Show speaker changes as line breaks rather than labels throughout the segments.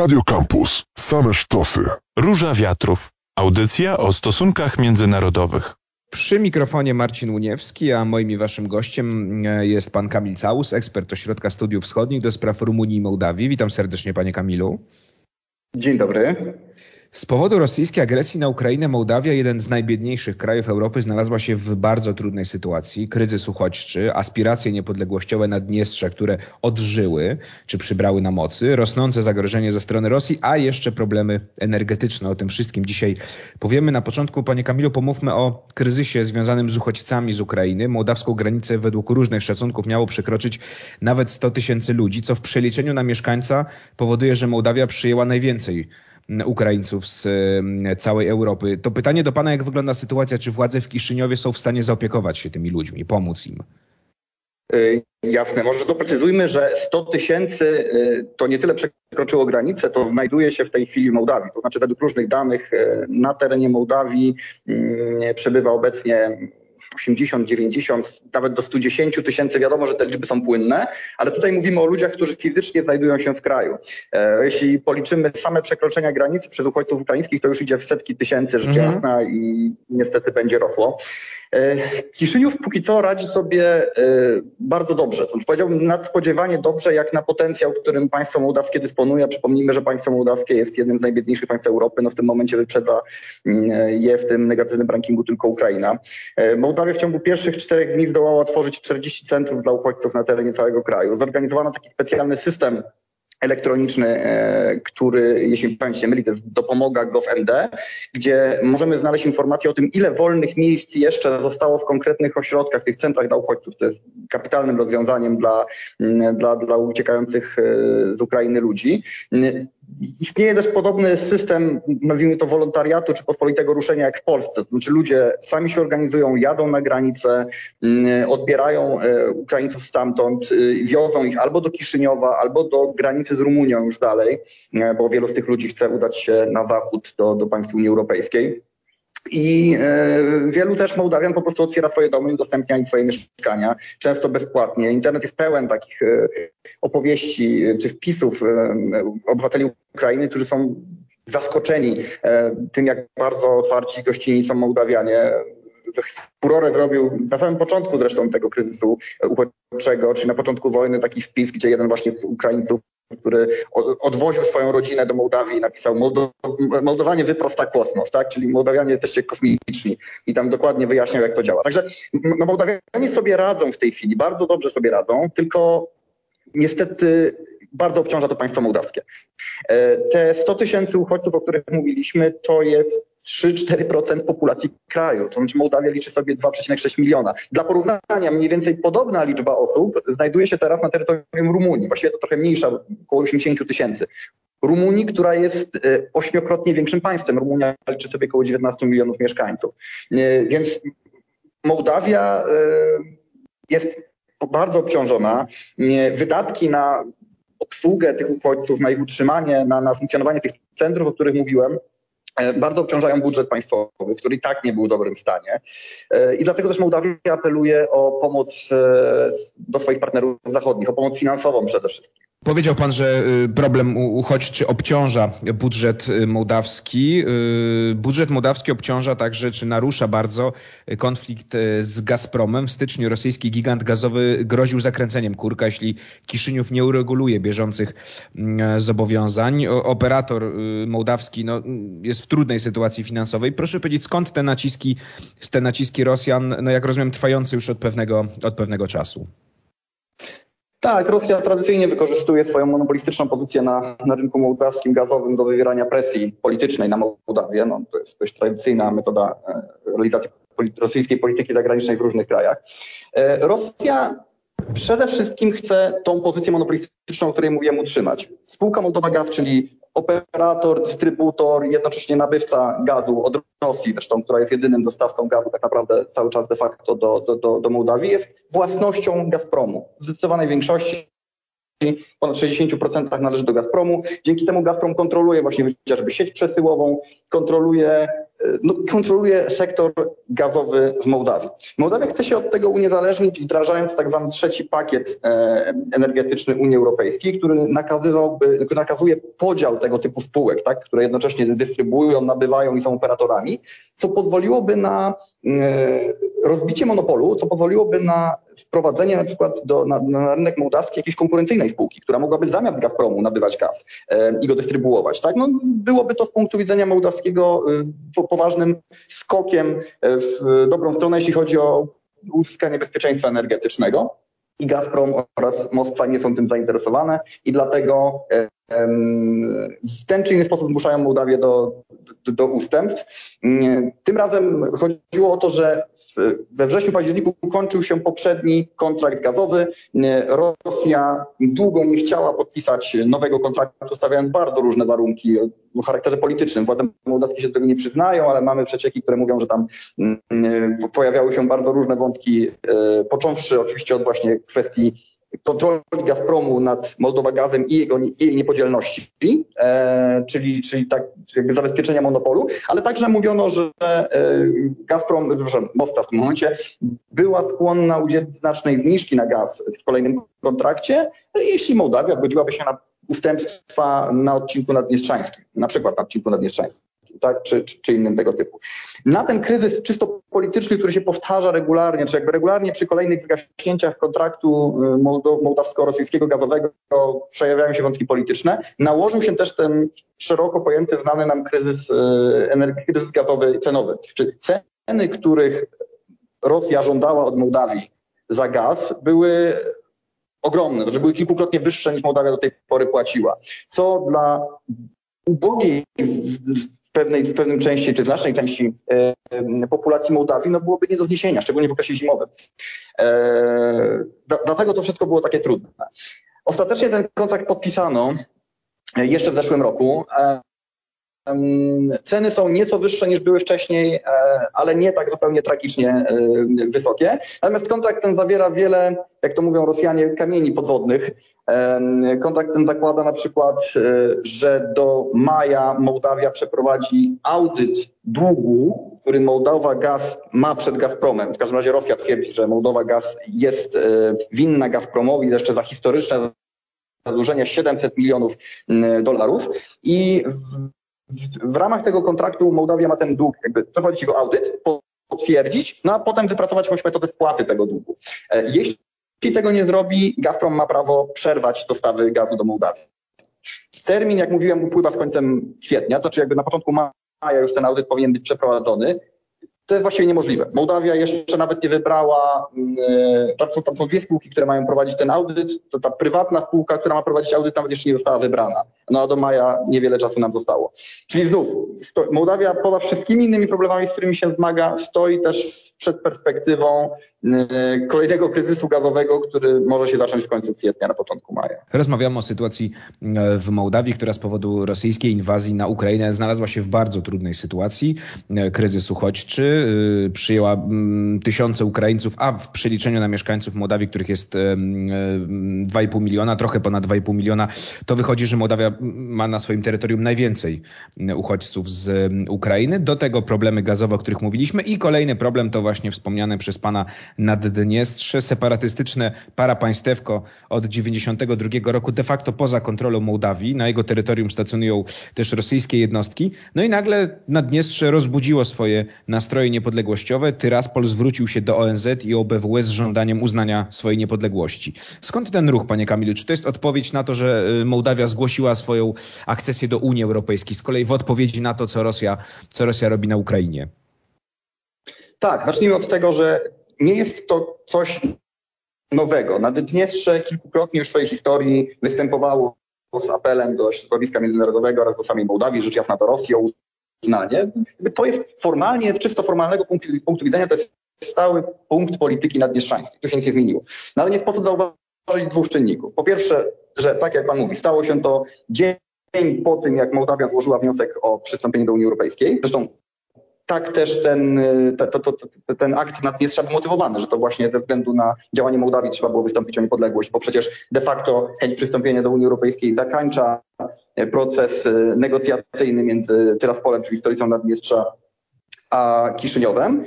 Radio Campus. Same sztosy.
Róża Wiatrów. Audycja o stosunkach międzynarodowych.
Przy mikrofonie Marcin Uniewski, a moim i waszym gościem e, jest pan Kamil Caus, ekspert Ośrodka Studiów Wschodnich do spraw Rumunii i Mołdawii. Witam serdecznie panie Kamilu.
Dzień dobry.
Z powodu rosyjskiej agresji na Ukrainę Mołdawia, jeden z najbiedniejszych krajów Europy, znalazła się w bardzo trudnej sytuacji. Kryzys uchodźczy, aspiracje niepodległościowe Naddniestrza, które odżyły czy przybrały na mocy, rosnące zagrożenie ze strony Rosji, a jeszcze problemy energetyczne. O tym wszystkim dzisiaj powiemy. Na początku, panie Kamilu, pomówmy o kryzysie związanym z uchodźcami z Ukrainy. Mołdawską granicę według różnych szacunków miało przekroczyć nawet 100 tysięcy ludzi, co w przeliczeniu na mieszkańca powoduje, że Mołdawia przyjęła najwięcej Ukraińców z całej Europy. To pytanie do Pana, jak wygląda sytuacja? Czy władze w Kiszyniowie są w stanie zaopiekować się tymi ludźmi, pomóc im?
Y, jasne, może doprecyzujmy, że 100 tysięcy y, to nie tyle przekroczyło granicę, to znajduje się w tej chwili w Mołdawii. To znaczy według różnych danych y, na terenie Mołdawii przebywa obecnie 80, 90, nawet do 110 tysięcy. Wiadomo, że te liczby są płynne, ale tutaj mówimy o ludziach, którzy fizycznie znajdują się w kraju. E, jeśli policzymy same przekroczenia granicy przez uchodźców ukraińskich, to już idzie w setki tysięcy rzecz mhm. jasna i niestety będzie rosło. E, Kiszyniów póki co radzi sobie e, bardzo dobrze. To powiedziałbym nadspodziewanie dobrze, jak na potencjał, którym państwo mołdawskie dysponuje. Przypomnijmy, że państwo mołdawskie jest jednym z najbiedniejszych państw Europy. No w tym momencie wyprzedza mm, je w tym negatywnym rankingu tylko Ukraina. E, Mołdawia w ciągu pierwszych czterech dni zdołała otworzyć 40 centrów dla uchodźców na terenie całego kraju. Zorganizowano taki specjalny system elektroniczny, e, który, jeśli Państwo się myli, to jest dopomoga gov.md, gdzie możemy znaleźć informacje o tym, ile wolnych miejsc jeszcze zostało w konkretnych ośrodkach, tych centrach dla uchodźców. To jest kapitalnym rozwiązaniem dla, dla, dla uciekających e, z Ukrainy ludzi. Istnieje też podobny system, nazwijmy to wolontariatu czy pospolitego ruszenia jak w Polsce. To znaczy ludzie sami się organizują, jadą na granicę, mm, odbierają e, Ukraińców stamtąd, y, wiozą ich albo do Kiszyniowa, albo do granicy z Rumunią już dalej, e, bo wielu z tych ludzi chce udać się na zachód do, do państw Unii Europejskiej. I e, wielu też Mołdawian po prostu otwiera swoje domy i udostępnia im swoje mieszkania, często bezpłatnie. Internet jest pełen takich e, opowieści czy wpisów e, obywateli Ukrainy, którzy są zaskoczeni tym, jak bardzo otwarci gościnni są Mołdawianie. Furorę zrobił na samym początku zresztą tego kryzysu uchodźczego, czyli na początku wojny taki wpis, gdzie jeden właśnie z Ukraińców który odwoził swoją rodzinę do Mołdawii i napisał Mołdowanie wyprosta kosmos, tak? Czyli Mołdawianie jesteście kosmiczni i tam dokładnie wyjaśniał, jak to działa. Także no, Mołdawianie sobie radzą w tej chwili, bardzo dobrze sobie radzą, tylko niestety bardzo obciąża to państwo mołdawskie. E, te 100 tysięcy uchodźców, o których mówiliśmy, to jest 3-4% populacji kraju. To znaczy Mołdawia liczy sobie 2,6 miliona. Dla porównania mniej więcej podobna liczba osób znajduje się teraz na terytorium Rumunii. Właściwie to trochę mniejsza, około 80 tysięcy. Rumunii, która jest e, ośmiokrotnie większym państwem. Rumunia liczy sobie około 19 milionów mieszkańców. E, więc Mołdawia e, jest bardzo obciążona. Wydatki na obsługę tych uchodźców, na ich utrzymanie, na, na funkcjonowanie tych centrów, o których mówiłem, bardzo obciążają budżet państwowy, który i tak nie był w dobrym stanie. E, I dlatego też Mołdawia apeluje o pomoc e, do swoich partnerów zachodnich, o pomoc finansową przede wszystkim.
Powiedział pan, że y, problem uchodźczy obciąża budżet y, mołdawski. Y, budżet mołdawski obciąża także, czy narusza bardzo konflikt z Gazpromem. W styczniu rosyjski gigant gazowy groził zakręceniem kurka, jeśli Kiszyniów nie ureguluje bieżących mm, zobowiązań. Operator mołdawski no, jest w trudnej sytuacji finansowej. Proszę powiedzieć, skąd te naciski, te naciski Rosjan, no jak rozumiem, trwające już od pewnego, od pewnego czasu?
Tak, Rosja tradycyjnie wykorzystuje swoją monopolistyczną pozycję na, na rynku mołdawskim gazowym do wywierania presji politycznej na Mołdawię. No, to jest dość tradycyjna metoda e, realizacji rosyjskiej polityki zagranicznej w różnych krajach. E, Rosja przede wszystkim chce tą pozycję monopolistyczną, o której mówiłem, utrzymać. Spółka Mołdowa Gaz, czyli operator, dystrybutor, jednocześnie nabywca gazu od Rosji, zresztą, która jest jedynym dostawcą gazu tak naprawdę cały czas de facto do, do, do, do Mołdawii, jest własnością Gazpromu. W zdecydowanej większości ponad 60% należy do Gazpromu. Dzięki temu Gazprom kontroluje właśnie chociażby sieć przesyłową, kontroluje no, kontroluje sektor gazowy w Mołdawii. Mołdawia chce się od tego uniezależnić, wdrażając tak zwany trzeci pakiet e, energetyczny Unii Europejskiej, który nakazywałby, nakazuje podział tego typu spółek, tak, które jednocześnie dystrybuują, nabywają i są operatorami, co pozwoliłoby na e, rozbicie monopolu, co pozwoliłoby na wprowadzenie na przykład do, na, na rynek mołdawski jakiejś konkurencyjnej spółki, która mogłaby zamiast Gazpromu nabywać gaz e, i go dystrybuować. Tak? No, byłoby to z punktu widzenia mołdawskiego e, poważnym skokiem w dobrą stronę, jeśli chodzi o uzyskanie bezpieczeństwa energetycznego. I Gazprom oraz Moskwa nie są tym zainteresowane i dlatego w ten czy inny sposób zmuszają Mołdawię do, do, do ustępstw. Tym razem chodziło o to, że we wrześniu, październiku kończył się poprzedni kontrakt gazowy. Rosja długo nie chciała podpisać nowego kontraktu, stawiając bardzo różne warunki o charakterze politycznym. Władze mołdawskie się do tego nie przyznają, ale mamy przecieki, które mówią, że tam pojawiały się bardzo różne wątki, e, począwszy oczywiście od właśnie kwestii kontroli Gazpromu nad Moldowa Gazem i, jego, i jej niepodzielności, e, czyli, czyli tak jakby zabezpieczenia monopolu, ale także mówiono, że e, Gazprom, przepraszam, Moskwa w tym momencie była skłonna udzielić znacznej zniżki na gaz w kolejnym kontrakcie, jeśli Mołdawia zgodziłaby się na ustępstwa na odcinku nadniestrzańskim, na przykład na odcinku nadniestrzańskim tak, czy, czy, czy, innym tego typu. Na ten kryzys czysto polityczny, który się powtarza regularnie, czy jakby regularnie przy kolejnych zgaśnięciach kontraktu y, mołdawsko-rosyjskiego gazowego przejawiają się wątki polityczne, nałożył się też ten szeroko pojęty, znany nam kryzys, y, kryzys gazowy cenowy. Czy ceny, których Rosja żądała od Mołdawii za gaz, były ogromne, znaczy były kilkukrotnie wyższe niż Mołdawia do tej pory płaciła, co dla ubogiej w pewnej, w pewnym części, czy znacznej części e, populacji Mołdawii, no byłoby nie do zniesienia, szczególnie w okresie zimowym. E, dlatego to wszystko było takie trudne. Ostatecznie ten kontrakt podpisano e, jeszcze w zeszłym roku. Ceny są nieco wyższe niż były wcześniej, e, ale nie tak zupełnie tragicznie e, wysokie. Natomiast kontrakt ten zawiera wiele, jak to mówią Rosjanie, kamieni podwodnych. Kontrakt ten zakłada na przykład, e, że do maja Mołdawia przeprowadzi audyt długu, który Mołdowa Gaz ma przed Gazpromem. W każdym razie Rosja twierdzi, że Mołdowa Gaz jest winna Gazpromowi jeszcze za historyczne zadłużenie 700 milionów dolarów i w ramach tego kontraktu Mołdawia ma ten dług, jakby przeprowadzić jego audyt, potwierdzić, no a potem wypracować jakąś metodę spłaty tego długu. E, jeśli tego nie zrobi, Gazprom ma prawo przerwać dostawy gazu do Mołdawii. Termin, jak mówiłem, upływa z końcem kwietnia, znaczy jakby na początku maja już ten audyt powinien być przeprowadzony to jest właściwie niemożliwe. Mołdawia jeszcze nawet nie wybrała, mm, e, tam są, tam są dwie spółki, które mają prowadzić ten audyt, to ta prywatna spółka, która ma prowadzić audyt nawet jeszcze nie została wybrana. No a do maja niewiele czasu nam zostało. Czyli znów, Mołdawia poza wszystkimi innymi problemami, z którymi się zmaga, stoi też przed perspektywą kolejnego kryzysu gazowego, który może się zacząć w końcu kwietnia, na początku maja.
Rozmawiamy o sytuacji e, w Mołdawii, która z powodu rosyjskiej inwazji na Ukrainę znalazła się w bardzo trudnej sytuacji. E, kryzys uchodźczy przyjęła tysiące Ukraińców, a w przeliczeniu na mieszkańców Mołdawii, których jest 2,5 miliona, trochę ponad 2,5 miliona, to wychodzi, że Mołdawia ma na swoim terytorium najwięcej uchodźców z Ukrainy. Do tego problemy gazowe, o których mówiliśmy i kolejny problem to właśnie wspomniane przez pana Naddniestrze, separatystyczne parapaństewko od 92 roku de facto poza kontrolą Mołdawii. Na jego terytorium stacjonują też rosyjskie jednostki. No i nagle Naddniestrze rozbudziło swoje nastroje niepodległościowe. Tyraspol zwrócił się do ONZ i OBWE z żądaniem uznania swojej niepodległości. Skąd ten ruch, panie Kamilu? Czy to jest odpowiedź na to, że y, Mołdawia zgłosiła swoją akcesję do Unii Europejskiej, z kolei w odpowiedzi na to, co Rosja, co Rosja robi na Ukrainie?
Tak, zacznijmy od tego, że nie jest to coś nowego. Naddniestrze kilkukrotnie w swojej historii występowało z apelem do środowiska międzynarodowego oraz do samej Mołdawii, rzecz jasna do Rosji o uznanie. To jest formalnie, z czysto formalnego punktu, punktu widzenia, to jest stały punkt polityki naddniestrzańskiej. Tu się nic nie zmieniło. No ale nie sposób zauważyć dwóch czynników. Po pierwsze, że tak jak pan mówi, stało się to dzień po tym, jak Mołdawia złożyła wniosek o przystąpienie do Unii Europejskiej. Zresztą tak też ten, to, to, to, ten akt Naddniestrza był motywowany, że to właśnie ze względu na działanie Mołdawii trzeba było wystąpić o niepodległość, bo przecież de facto chęć przystąpienia do Unii Europejskiej zakańcza proces negocjacyjny między Tyraspolem, czyli stolicą Naddniestrza, a Kiszyniowem.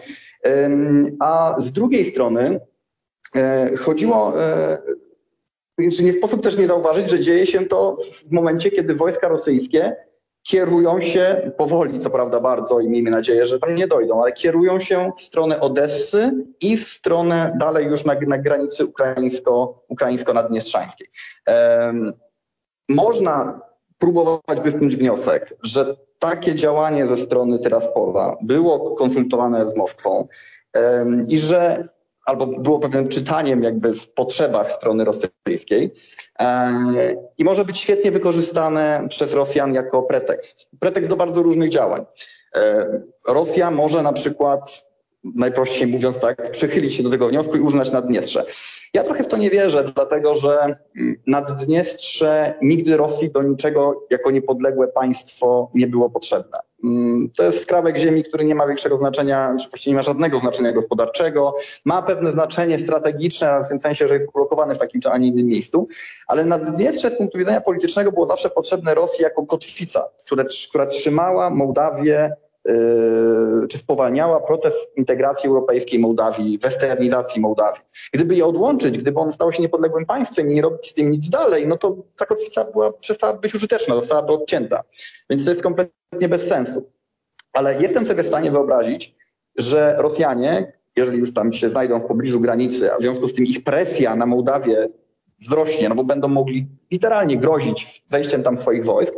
A z drugiej strony chodziło, czy nie sposób też nie zauważyć, że dzieje się to w momencie, kiedy wojska rosyjskie kierują się powoli, co prawda bardzo i miejmy nadzieję, że tam nie dojdą, ale kierują się w stronę Odessy i w stronę dalej już na, na granicy ukraińsko, ukraińsko-naddniestrzańskiej. Można próbować wysunąć wniosek, że takie działanie ze strony Tyraspola było konsultowane z Moskwą i że albo było pewnym czytaniem jakby w potrzebach strony rosyjskiej e, i może być świetnie wykorzystane przez Rosjan jako pretekst. Pretekst do bardzo różnych działań. E, Rosja może na przykład, najprościej mówiąc tak, przychylić się do tego wniosku i uznać Naddniestrze. Ja trochę w to nie wierzę, dlatego że Naddniestrze nigdy Rosji do niczego jako niepodległe państwo nie było potrzebne. Mm, to jest skrawek ziemi, który nie ma większego znaczenia, czy właściwie nie ma żadnego znaczenia gospodarczego. Ma pewne znaczenie strategiczne, w tym sensie, że jest ublokowany w takim czy a nie innym miejscu, ale Naddniestrze z punktu widzenia politycznego było zawsze potrzebne Rosji jako kotwica, która, która trzymała Mołdawię czy spowalniała proces integracji europejskiej Mołdawii, westernizacji Mołdawii. Gdyby je odłączyć, gdyby on stał się niepodległym państwem i nie robić z tym nic dalej, no to ta kotwica była, przestała być użyteczna, zostałaby odcięta. Więc to jest kompletnie bez sensu. Ale jestem sobie w stanie wyobrazić, że Rosjanie, jeżeli już tam się znajdą w pobliżu granicy, a w związku z tym ich presja na Mołdawię wzrośnie, no bo będą mogli literalnie grozić wejściem tam swoich wojsk,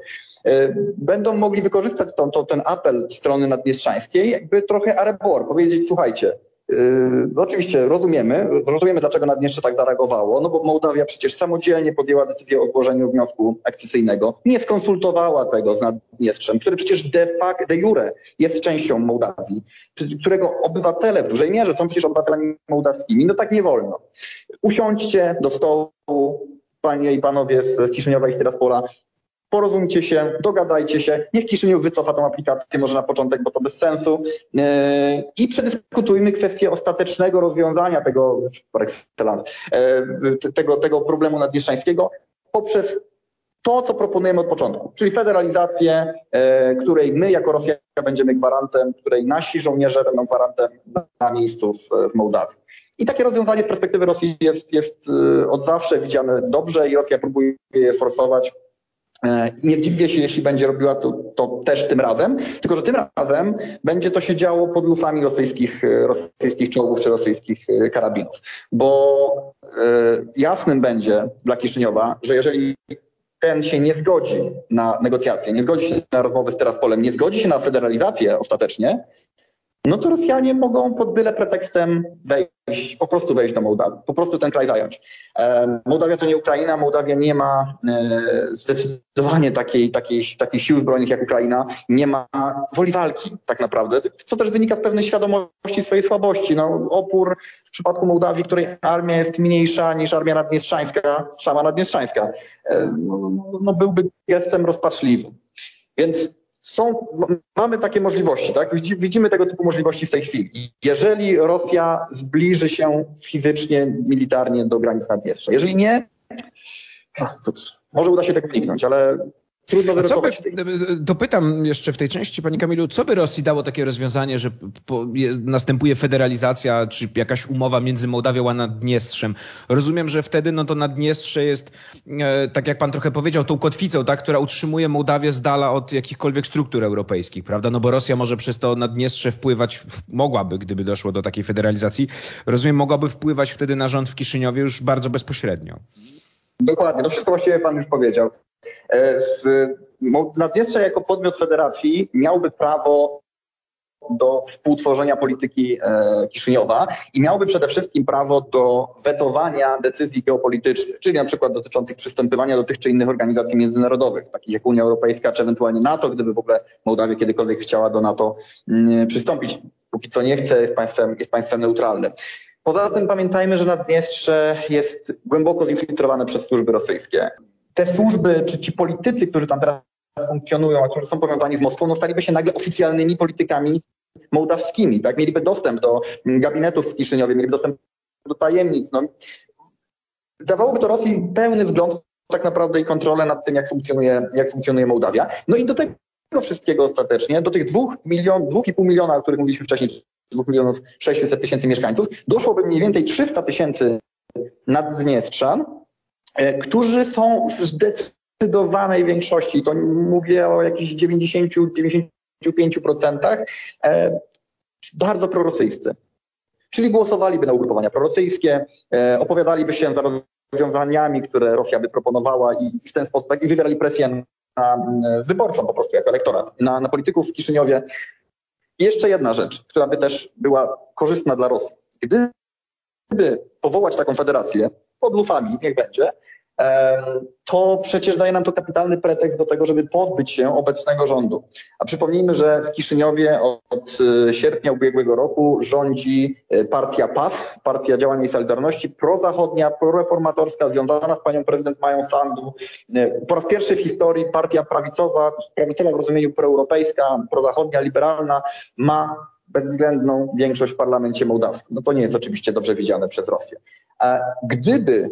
będą mogli wykorzystać to, to, ten apel strony naddniestrzańskiej, jakby trochę arebor, powiedzieć, słuchajcie, Yy, oczywiście rozumiemy, rozumiemy dlaczego Naddniestrze tak zareagowało, no bo Mołdawia przecież samodzielnie podjęła decyzję o złożeniu wniosku akcesyjnego, nie skonsultowała tego z Naddniestrzem, który przecież de facto, de jure jest częścią Mołdawii, którego obywatele w dużej mierze są przecież obywatelami mołdawskimi, no tak nie wolno. Usiądźcie do stołu, panie i panowie z Ciszyniowa i z Tyraspola, porozumcie się, dogadajcie się, niech Kiszyniów wycofa tą aplikację może na początek, bo to bez sensu yy, i przedyskutujmy kwestię ostatecznego rozwiązania tego, yy, tego, tego problemu naddniestrzańskiego poprzez to, co proponujemy od początku, czyli federalizację, yy, której my jako Rosja będziemy gwarantem, której nasi żołnierze będą gwarantem na miejscu w, w Mołdawii. I takie rozwiązanie z perspektywy Rosji jest, jest od zawsze widziane dobrze i Rosja próbuje je forsować. E, nie dziwię się, jeśli będzie robiła to, to, też tym razem, tylko że tym razem będzie to się działo pod lufami rosyjskich, e, rosyjskich czołgów czy rosyjskich e, karabinów. Bo jasnym będzie dla Kiszyniowa, że jeżeli ten się nie zgodzi na negocjacje, nie zgodzi się na rozmowy z Teraspolem, nie zgodzi się na federalizację ostatecznie, no to Rosjanie mogą pod byle pretekstem wejść, po prostu wejść do Mołdawii, po prostu ten kraj zająć. E, Mołdawia to nie Ukraina, Mołdawia nie ma e, zdecydowanie takiej, takiej, takiej sił zbrojnych jak Ukraina, nie ma woli walki tak naprawdę, co też wynika z pewnej świadomości swojej słabości. No, opór w przypadku Mołdawii, której armia jest mniejsza niż armia naddniestrzańska, sama naddniestrzańska, e, no, no byłby gestem rozpaczliwym. Więc są, mamy takie możliwości, tak? Widzimy tego typu możliwości w tej chwili. Jeżeli Rosja zbliży się fizycznie, militarnie do granic Naddniestrza, jeżeli nie, no, cóż, może uda się tego uniknąć, ale Trudno wyrokować. By,
dopytam jeszcze w tej części, Pani Kamilu, co by Rosji dało takie rozwiązanie, że po, je, następuje federalizacja, czy jakaś umowa między Mołdawią a Naddniestrzem? Rozumiem, że wtedy no to Naddniestrze jest, e, tak jak Pan trochę powiedział, tą kotwicą, tak, która utrzymuje Mołdawię z dala od jakichkolwiek struktur europejskich, prawda? No bo Rosja może przez to Naddniestrze wpływać, mogłaby, gdyby doszło do takiej federalizacji, rozumiem, mogłaby wpływać wtedy na rząd w Kiszyniowie już bardzo bezpośrednio.
Dokładnie, no wszystko właściwie Pan już powiedział. E, Naddniestrze jako podmiot federacji miałby prawo do współtworzenia polityki e, Kiszyniowa i miałby przede wszystkim prawo do wetowania decyzji geopolitycznych, czyli na przykład dotyczących przystępowania do tych czy innych organizacji międzynarodowych, takich jak Unia Europejska czy ewentualnie NATO, gdyby w ogóle Mołdawia kiedykolwiek chciała do NATO mm, przystąpić. Póki co nie chce, jest państwem, jest państwem neutralnym. Poza tym pamiętajmy, że Naddniestrze jest głęboko zinfiltrowane przez służby rosyjskie te służby, czy ci politycy, którzy tam teraz funkcjonują, a którzy są powiązani z Moskwą, no staliby się nagle oficjalnymi politykami mołdawskimi, tak? Mieliby dostęp do gabinetów w Kiszyniowie, mieliby dostęp do tajemnic. No. Dawałoby to Rosji pełny wgląd tak naprawdę i kontrolę nad tym, jak funkcjonuje, jak funkcjonuje Mołdawia. No i do tego wszystkiego ostatecznie, do tych dwóch milion, dwóch i pół miliona, o których mówiliśmy wcześniej, dwóch milionów 600 tysięcy mieszkańców, doszłoby mniej więcej 300 tysięcy naddniestrzan, e, którzy są w zdecydowanej większości, to mówię o jakichś 90-95%, e, bardzo prorosyjscy. Czyli głosowaliby na ugrupowania prorosyjskie, e, opowiadaliby się za rozwiązaniami, które Rosja by proponowała i w ten sposób tak, i wywierali presję na wyborczą po prostu jako elektorat, na, na polityków w Kiszyniowie. I jeszcze jedna rzecz, która by też była korzystna dla Rosji. Gdyby powołać taką federację pod lufami, niech będzie, to przecież daje nam to kapitalny pretekst do tego, żeby pozbyć się obecnego rządu. A przypomnijmy, że w Kiszyniowie od e, sierpnia ubiegłego roku rządzi e, partia PAS, Partia Działania i Solidarności, prozachodnia, proreformatorska, związana z panią prezydent Mają Sandu. E, po raz pierwszy w historii partia prawicowa, prawicowa w rozumieniu proeuropejska, prozachodnia, liberalna ma bezwzględną większość w parlamencie mołdawskim. No to nie jest oczywiście dobrze widziane przez Rosję. Gdyby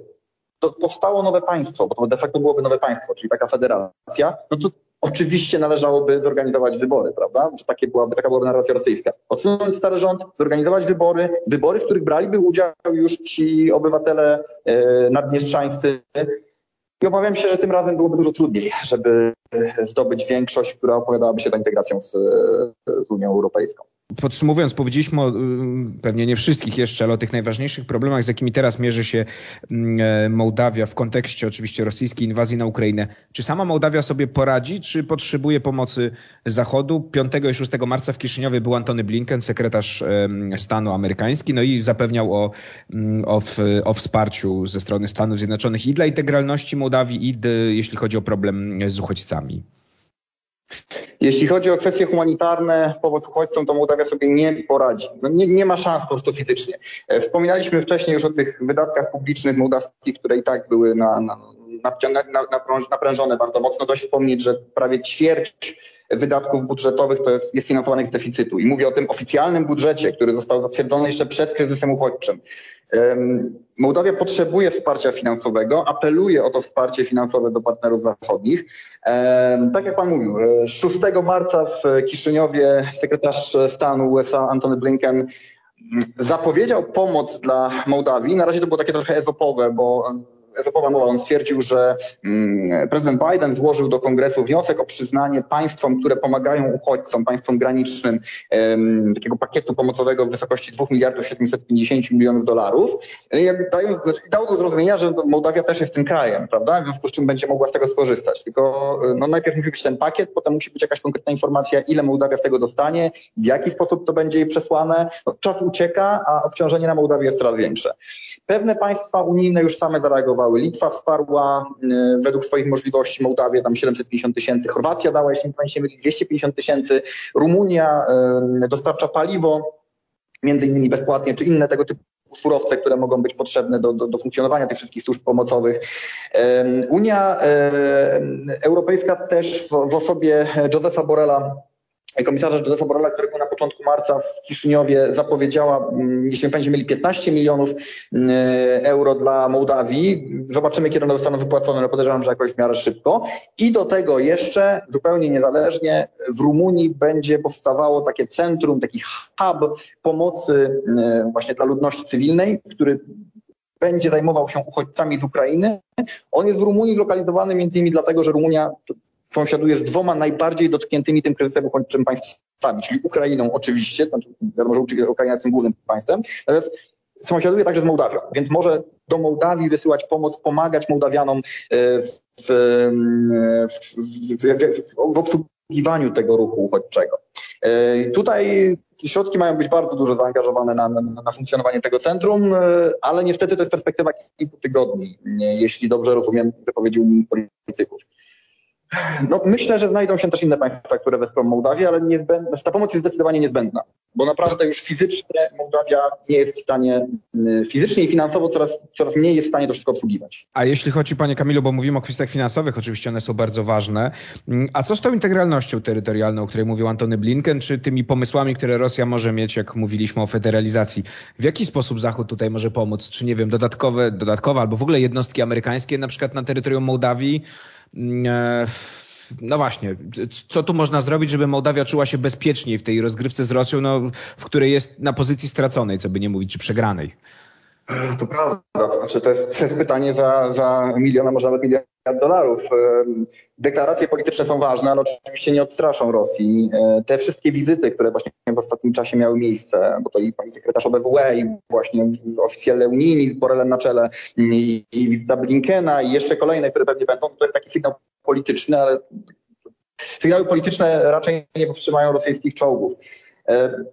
to powstało nowe państwo, bo to de facto byłoby nowe państwo, czyli taka federacja, no to oczywiście należałoby zorganizować wybory, prawda? Takie byłaby, taka byłaby narracja rosyjska. Odsunąć stary rząd, zorganizować wybory, wybory, w których braliby udział już ci obywatele e, naddniestrzańscy. I obawiam się, że tym razem byłoby dużo trudniej, żeby zdobyć większość, która opowiadałaby się za integracją z, z Unią Europejską.
Podsumowując, powiedzieliśmy o, y, pewnie nie wszystkich jeszcze, ale o tych najważniejszych problemach, z jakimi teraz mierzy się mm, e, Mołdawia w kontekście oczywiście rosyjskiej inwazji na Ukrainę. Czy sama Mołdawia sobie poradzi, czy potrzebuje pomocy Zachodu? 5 i 6 marca w Kiszyniowie był Antony Blinken, sekretarz stanu amerykański, no i zapewniał o, mm, o, o wsparciu ze strony Stanów Zjednoczonych i dla integralności Mołdawii, i jeśli chodzi o problem z uchodźcami.
Jeśli chodzi o kwestie humanitarne, pomoc uchodźcom, to Mołdawia sobie nie poradzi. No nie, nie, ma szans po prostu fizycznie. E, wspominaliśmy wcześniej już o tych wydatkach publicznych mołdawskich, które i tak były na, na, na, naprężone bardzo mocno. Dość wspomnieć, że prawie ćwierć wydatków budżetowych to jest, jest finansowanych z deficytu. I mówię o tym oficjalnym budżecie, który został zatwierdzony jeszcze przed kryzysem uchodźczym. Mołdawia potrzebuje wsparcia finansowego, apeluje o to wsparcie finansowe do partnerów zachodnich. Tak jak Pan mówił, 6 e, marca w Kiszyniowie sekretarz stanu USA Antony Blinken mm, zapowiedział pomoc dla Mołdawii. Na razie to było takie trochę ezopowe, bo Ezopowa mowa, on stwierdził, że mm, prezydent Biden złożył do kongresu wniosek o przyznanie państwom, które pomagają uchodźcom, państwom granicznym, takiego pakietu pomocowego w wysokości 2 miliardów 750 milionów dolarów. I dając, znaczy, dał do zrozumienia, że Mołdawia też jest tym krajem, prawda? W związku z czym będzie mogła z tego skorzystać. Tylko no, najpierw musi być ten pakiet, potem musi być jakaś konkretna informacja, ile Mołdawia z tego dostanie, w jaki sposób to będzie jej przesłane. No, czas ucieka, a obciążenie na Mołdawię jest coraz większe. Pewne państwa unijne już same zareagowały. Litwa wsparła y, według swoich możliwości Mołdawię tam 750 tysięcy, Chorwacja dała, jeśli nie pamiętam, 250 tysięcy, Rumunia y, dostarcza paliwo, między innymi bezpłatnie, czy inne tego typu surowce, które mogą być potrzebne do, do, do funkcjonowania tych wszystkich służb pomocowych. Unia Europejska też w, w osobie Josefa Borrella komisarza Józefa Borrella, którego na początku marca w Kiszyniowie zapowiedziała, mm, jeśli będziemy mieli 15 milionów mm, euro dla Mołdawii. Zobaczymy, kiedy one zostaną wypłacone, ale podejrzewam, że jakoś w miarę szybko. I do tego jeszcze zupełnie niezależnie w Rumunii będzie powstawało takie centrum, taki hub pomocy mm, właśnie dla ludności cywilnej, który będzie zajmował się uchodźcami z Ukrainy. On jest w Rumunii zlokalizowany między innymi dlatego, że Rumunia sąsiaduje z dwoma najbardziej dotkniętymi tym kryzysem uchodźczym państwami, czyli Ukrainą oczywiście, znaczy wiadomo, że Ukraina jest tym głównym państwem, natomiast sąsiaduje także z Mołdawią, więc może do Mołdawii wysyłać pomoc, pomagać Mołdawianom e, w, w, w, w obsługiwaniu tego ruchu uchodźczego. E, tutaj środki mają być bardzo dużo zaangażowane na, na, funkcjonowanie tego centrum, e, ale niestety to jest perspektywa kilku tygodni, jeśli dobrze rozumiem wypowiedzi polityków. No, myślę, że znajdą się też inne państwa, które wesprą Mołdawię, ale niezbędna, ta pomoc jest zdecydowanie niezbędna, bo naprawdę już fizycznie Mołdawia nie jest w stanie, y, fizycznie i finansowo coraz, coraz mniej jest w stanie to wszystko obsługiwać.
A jeśli chodzi, panie Kamilu, bo mówimy o kwestiach finansowych, oczywiście one są bardzo ważne, mm, a co z tą integralnością terytorialną, o której mówił Antony Blinken, czy tymi pomysłami, które Rosja może mieć, jak mówiliśmy o federalizacji? W jaki sposób Zachód tutaj może pomóc? Czy, nie wiem, dodatkowe, dodatkowe albo w ogóle jednostki amerykańskie na przykład na terytorium Mołdawii, no właśnie, co tu można zrobić, żeby Mołdawia czuła się bezpieczniej w tej rozgrywce z Rosją, no, w której jest na pozycji straconej, co by nie mówić, czy przegranej?
To prawda. Znaczy, to, jest, to jest pytanie za, za milion, a może nawet miliard dolarów. Deklaracje polityczne są ważne, ale oczywiście nie odstraszą Rosji. E, te wszystkie wizyty, które właśnie w ostatnim czasie miały miejsce, bo to i pani sekretarz OBWE, i właśnie oficjalne unijni z Borelem na czele, i, i wizyta Blinkena, i jeszcze kolejne, które pewnie będą, to jest taki sygnał polityczny, ale sygnały polityczne raczej nie powstrzymają rosyjskich czołgów. E,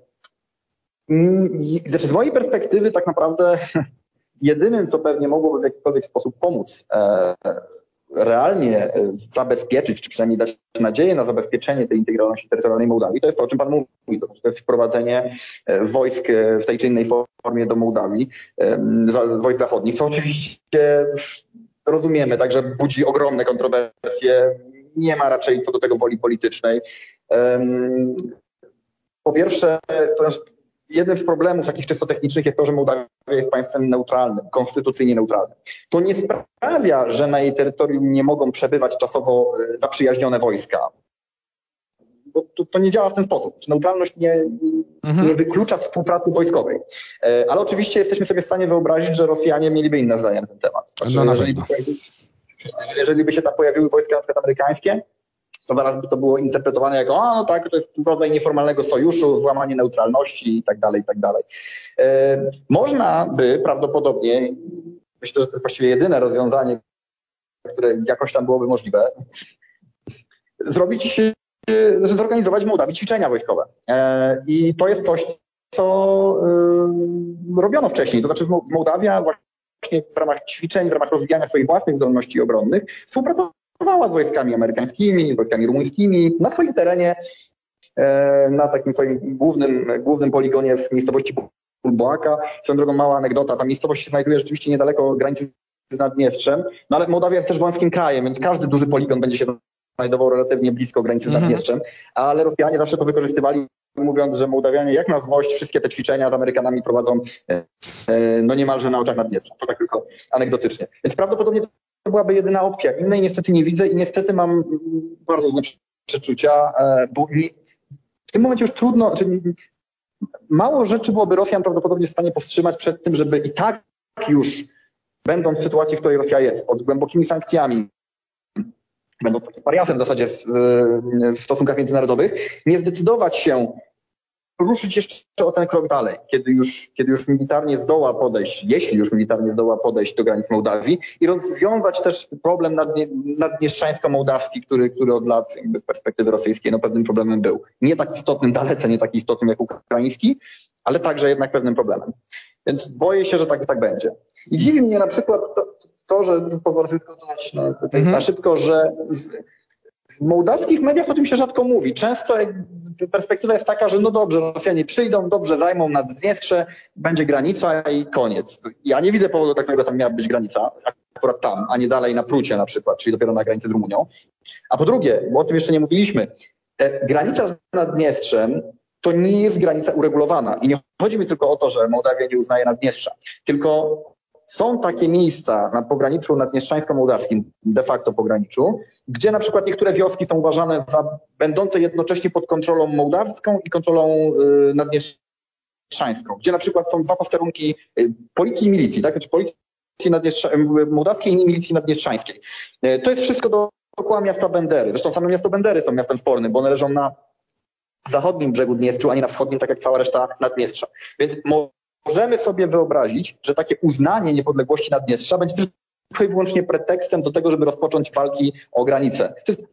znaczy z mojej perspektywy tak naprawdę jedynym, co pewnie mogłoby w jakikolwiek sposób pomóc e, realnie zabezpieczyć, czy przynajmniej dać nadzieję na zabezpieczenie tej integralności terytorialnej Mołdawii, to jest to, o czym Pan mówi, to, jest wprowadzenie e, wojsk w tej czy innej formie do Mołdawii, wojsk zachodnich, co oczywiście rozumiemy, także budzi ogromne kontrowersje, nie ma raczej co do tego woli politycznej. Po pierwsze, to jest jednym z problemów takich czysto technicznych jest to, że Mołdawia jest państwem neutralnym, konstytucyjnie neutralnym. To nie sprawia, że na jej terytorium nie mogą przebywać czasowo e, zaprzyjaźnione wojska. Bo to, to nie działa w ten sposób. Neutralność nie, mhm. nie wyklucza współpracy wojskowej. E, ale oczywiście jesteśmy sobie w stanie wyobrazić, że Rosjanie mieliby inne zdanie na ten temat. Znaczy, no, jeżeli, jeżeli by się tam pojawiły wojska na przykład amerykańskie, to zaraz by to było interpretowane jako, a no tak, to jest rodzaj nieformalnego sojuszu, złamanie neutralności i tak dalej, i tak dalej. E, można by prawdopodobnie, myślę, że to jest właściwie jedyne rozwiązanie, które jakoś tam byłoby możliwe, zrobić, e, zorganizować w Mołdawii ćwiczenia wojskowe. E, I to jest coś, co robiono wcześniej. To znaczy Mołdawia właśnie w ramach ćwiczeń, w ramach rozwijania swoich własnych zdolności obronnych współpracowała Próbowała z wojskami amerykańskimi, wojskami rumuńskimi na swoim terenie, e, na takim swoim głównym, głównym poligonie w miejscowości Bulboaka. Swoją drogą mała anegdota, ta miejscowość się znajduje rzeczywiście niedaleko granicy z Naddniestrzem, no ale Mołdawia jest też wąskim krajem, więc każdy duży poligon będzie się znajdował relatywnie blisko granicy z mhm. Naddniestrzem, ale Rosjanie zawsze to wykorzystywali mówiąc, że Mołdawianie jak na złość wszystkie te ćwiczenia z Amerykanami prowadzą e, e, no niemalże na oczach Naddniestrza. To tak tylko anegdotycznie. Więc prawdopodobnie to byłaby jedyna opcja. Innej niestety nie widzę i niestety mam bardzo złe przeczucia, e, bo nie, w tym momencie już trudno, czyli mało rzeczy byłoby Rosjan prawdopodobnie w stanie powstrzymać przed tym, żeby i tak już będąc w sytuacji, w której Rosja jest, pod głębokimi sankcjami, będąc pariasem w zasadzie w, w stosunkach międzynarodowych, nie zdecydować się ruszyć jeszcze o ten krok dalej, kiedy już, kiedy już militarnie zdoła podejść, jeśli już militarnie zdoła podejść do granic Mołdawii i rozwiązać też problem nadnie, naddniestrzańsko-mołdawski, który, który od lat z perspektywy rosyjskiej no, pewnym problemem był. Nie tak istotnym, dalece nie tak istotnym jak ukraiński, ale także jednak pewnym problemem. Więc boję się, że tak, tak będzie. I dziwi mnie na przykład to, to że pozwolę tylko dodać na, mhm. na szybko, że w mołdawskich mediach o tym się rzadko mówi. Często perspektywa jest taka, że no dobrze, Rosjanie przyjdą, dobrze zajmą Naddniestrze, będzie granica i koniec. Ja nie widzę powodu, dla którego tam miała być granica, akurat tam, a nie dalej na Prucie na przykład, czyli dopiero na granicy z Rumunią. A po drugie, bo o tym jeszcze nie mówiliśmy, granica z Naddniestrzem to nie jest granica uregulowana. I nie chodzi mi tylko o to, że Mołdawia nie uznaje Naddniestrza, tylko są takie miejsca na pograniczu naddniestrzańsko-mołdawskim, de facto pograniczu, gdzie na przykład niektóre wioski są uważane za będące jednocześnie pod kontrolą mołdawską i kontrolą y, naddniestrzańską, gdzie na przykład są dwa posterunki y, policji i milicji, tak? Znaczy policji mołdawskiej i milicji naddniestrzańskiej. Y, to jest wszystko dookoła miasta Bendery. Zresztą same miasto Bendery są miastem spornym, bo one leżą na zachodnim brzegu Dniestru, a nie na wschodnim, tak jak cała reszta Naddniestrza. Więc możemy sobie wyobrazić, że takie uznanie niepodległości Naddniestrza będzie tylko i wyłącznie pretekstem do tego, żeby rozpocząć walki o granice. To jest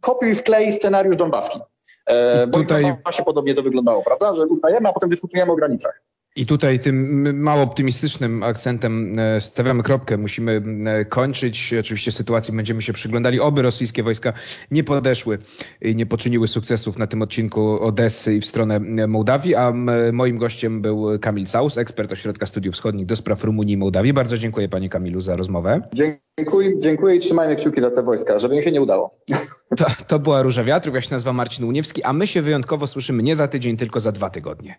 kopiuj wklej scenariusz donbaski. E, bo tutaj... się podobnie to wyglądało, prawda? Że uznajemy, a potem dyskutujemy o granicach.
I tutaj tym mało optymistycznym akcentem e, stawiamy kropkę. Musimy e, kończyć. Oczywiście sytuacji będziemy się przyglądali. Oby rosyjskie wojska nie podeszły i nie poczyniły sukcesów na tym odcinku Odessy i w stronę e, Mołdawii. A moim gościem był Kamil Saus, ekspert Ośrodka Studiów Wschodnich do spraw Rumunii i Mołdawii. Bardzo dziękuję panie Kamilu za rozmowę.
Dziękuję, dziękuję i trzymajmy kciuki za te wojska, żeby im się nie udało.
To, to była Róża Wiatrów, ja się nazywam Marcin Uniewski, a my się wyjątkowo słyszymy nie za tydzień, tylko za dwa tygodnie.